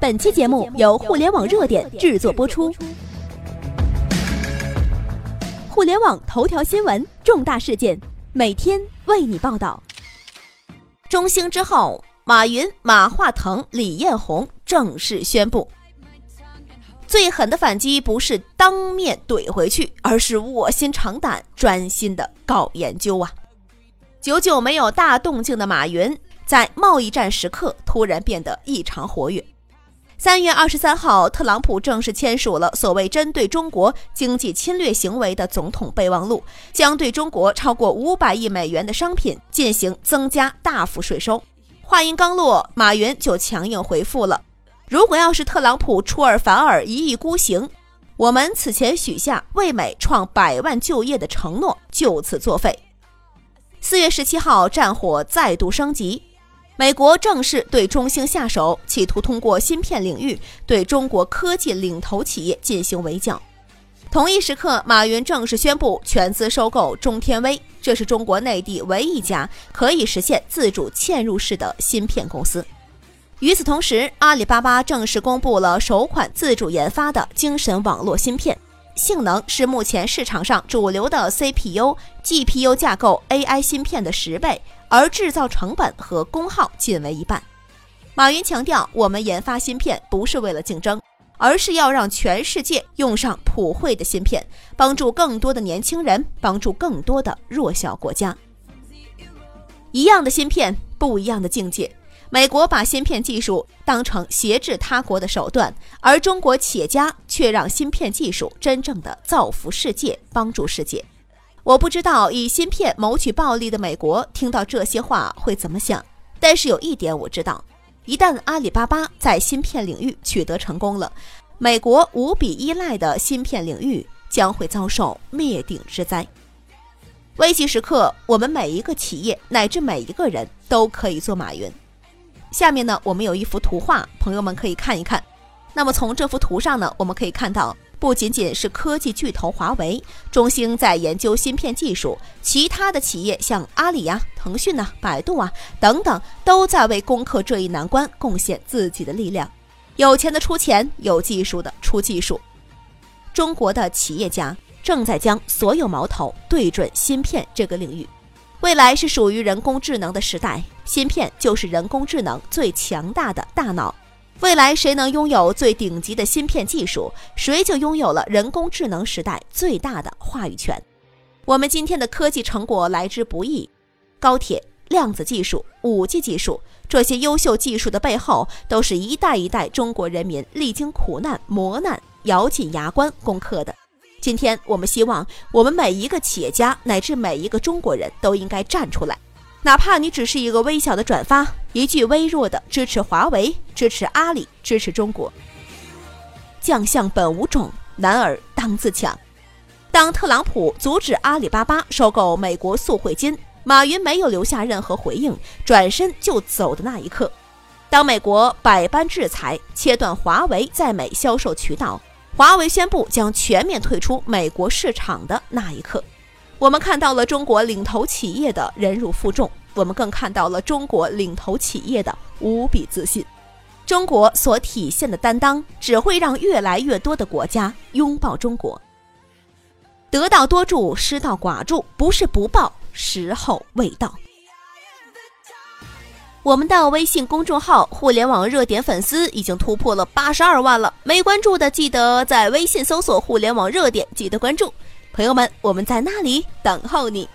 本期节目由互联网热点制作播出。互联网头条新闻，重大事件，每天为你报道。中兴之后，马云、马化腾、李彦宏正式宣布，最狠的反击不是当面怼回去，而是卧薪尝胆，专心的搞研究啊！久久没有大动静的马云，在贸易战时刻突然变得异常活跃。三月二十三号，特朗普正式签署了所谓针对中国经济侵略行为的总统备忘录，将对中国超过五百亿美元的商品进行增加大幅税收。话音刚落，马云就强硬回复了：“如果要是特朗普出尔反尔、一意孤行，我们此前许下为美创百万就业的承诺就此作废。”四月十七号，战火再度升级。美国正式对中兴下手，企图通过芯片领域对中国科技领头企业进行围剿。同一时刻，马云正式宣布全资收购中天微，这是中国内地唯一一家可以实现自主嵌入式的芯片公司。与此同时，阿里巴巴正式公布了首款自主研发的精神网络芯片，性能是目前市场上主流的 CPU、GPU 架构 AI 芯片的十倍。而制造成本和功耗仅为一半。马云强调，我们研发芯片不是为了竞争，而是要让全世界用上普惠的芯片，帮助更多的年轻人，帮助更多的弱小国家。一样的芯片，不一样的境界。美国把芯片技术当成挟制他国的手段，而中国企业家却让芯片技术真正的造福世界，帮助世界。我不知道以芯片谋取暴利的美国听到这些话会怎么想，但是有一点我知道：一旦阿里巴巴在芯片领域取得成功了，美国无比依赖的芯片领域将会遭受灭顶之灾。危急时刻，我们每一个企业乃至每一个人都可以做马云。下面呢，我们有一幅图画，朋友们可以看一看。那么从这幅图上呢，我们可以看到。不仅仅是科技巨头华为、中兴在研究芯片技术，其他的企业像阿里呀、腾讯呐、百度啊等等，都在为攻克这一难关贡献自己的力量。有钱的出钱，有技术的出技术。中国的企业家正在将所有矛头对准芯片这个领域。未来是属于人工智能的时代，芯片就是人工智能最强大的大脑。未来谁能拥有最顶级的芯片技术，谁就拥有了人工智能时代最大的话语权。我们今天的科技成果来之不易，高铁、量子技术、五 G 技术这些优秀技术的背后，都是一代一代中国人民历经苦难磨难、咬紧牙关攻克的。今天我们希望，我们每一个企业家乃至每一个中国人都应该站出来。哪怕你只是一个微小的转发，一句微弱的支持华为、支持阿里、支持中国。将相本无种，男儿当自强。当特朗普阻止阿里巴巴收购美国速汇金，马云没有留下任何回应，转身就走的那一刻；当美国百般制裁，切断华为在美销售渠道，华为宣布将全面退出美国市场的那一刻。我们看到了中国领头企业的忍辱负重，我们更看到了中国领头企业的无比自信。中国所体现的担当，只会让越来越多的国家拥抱中国。得道多助，失道寡助，不是不报，时候未到。我们的微信公众号“互联网热点”粉丝已经突破了八十二万了，没关注的记得在微信搜索“互联网热点”，记得关注。朋友们，我们在那里等候你。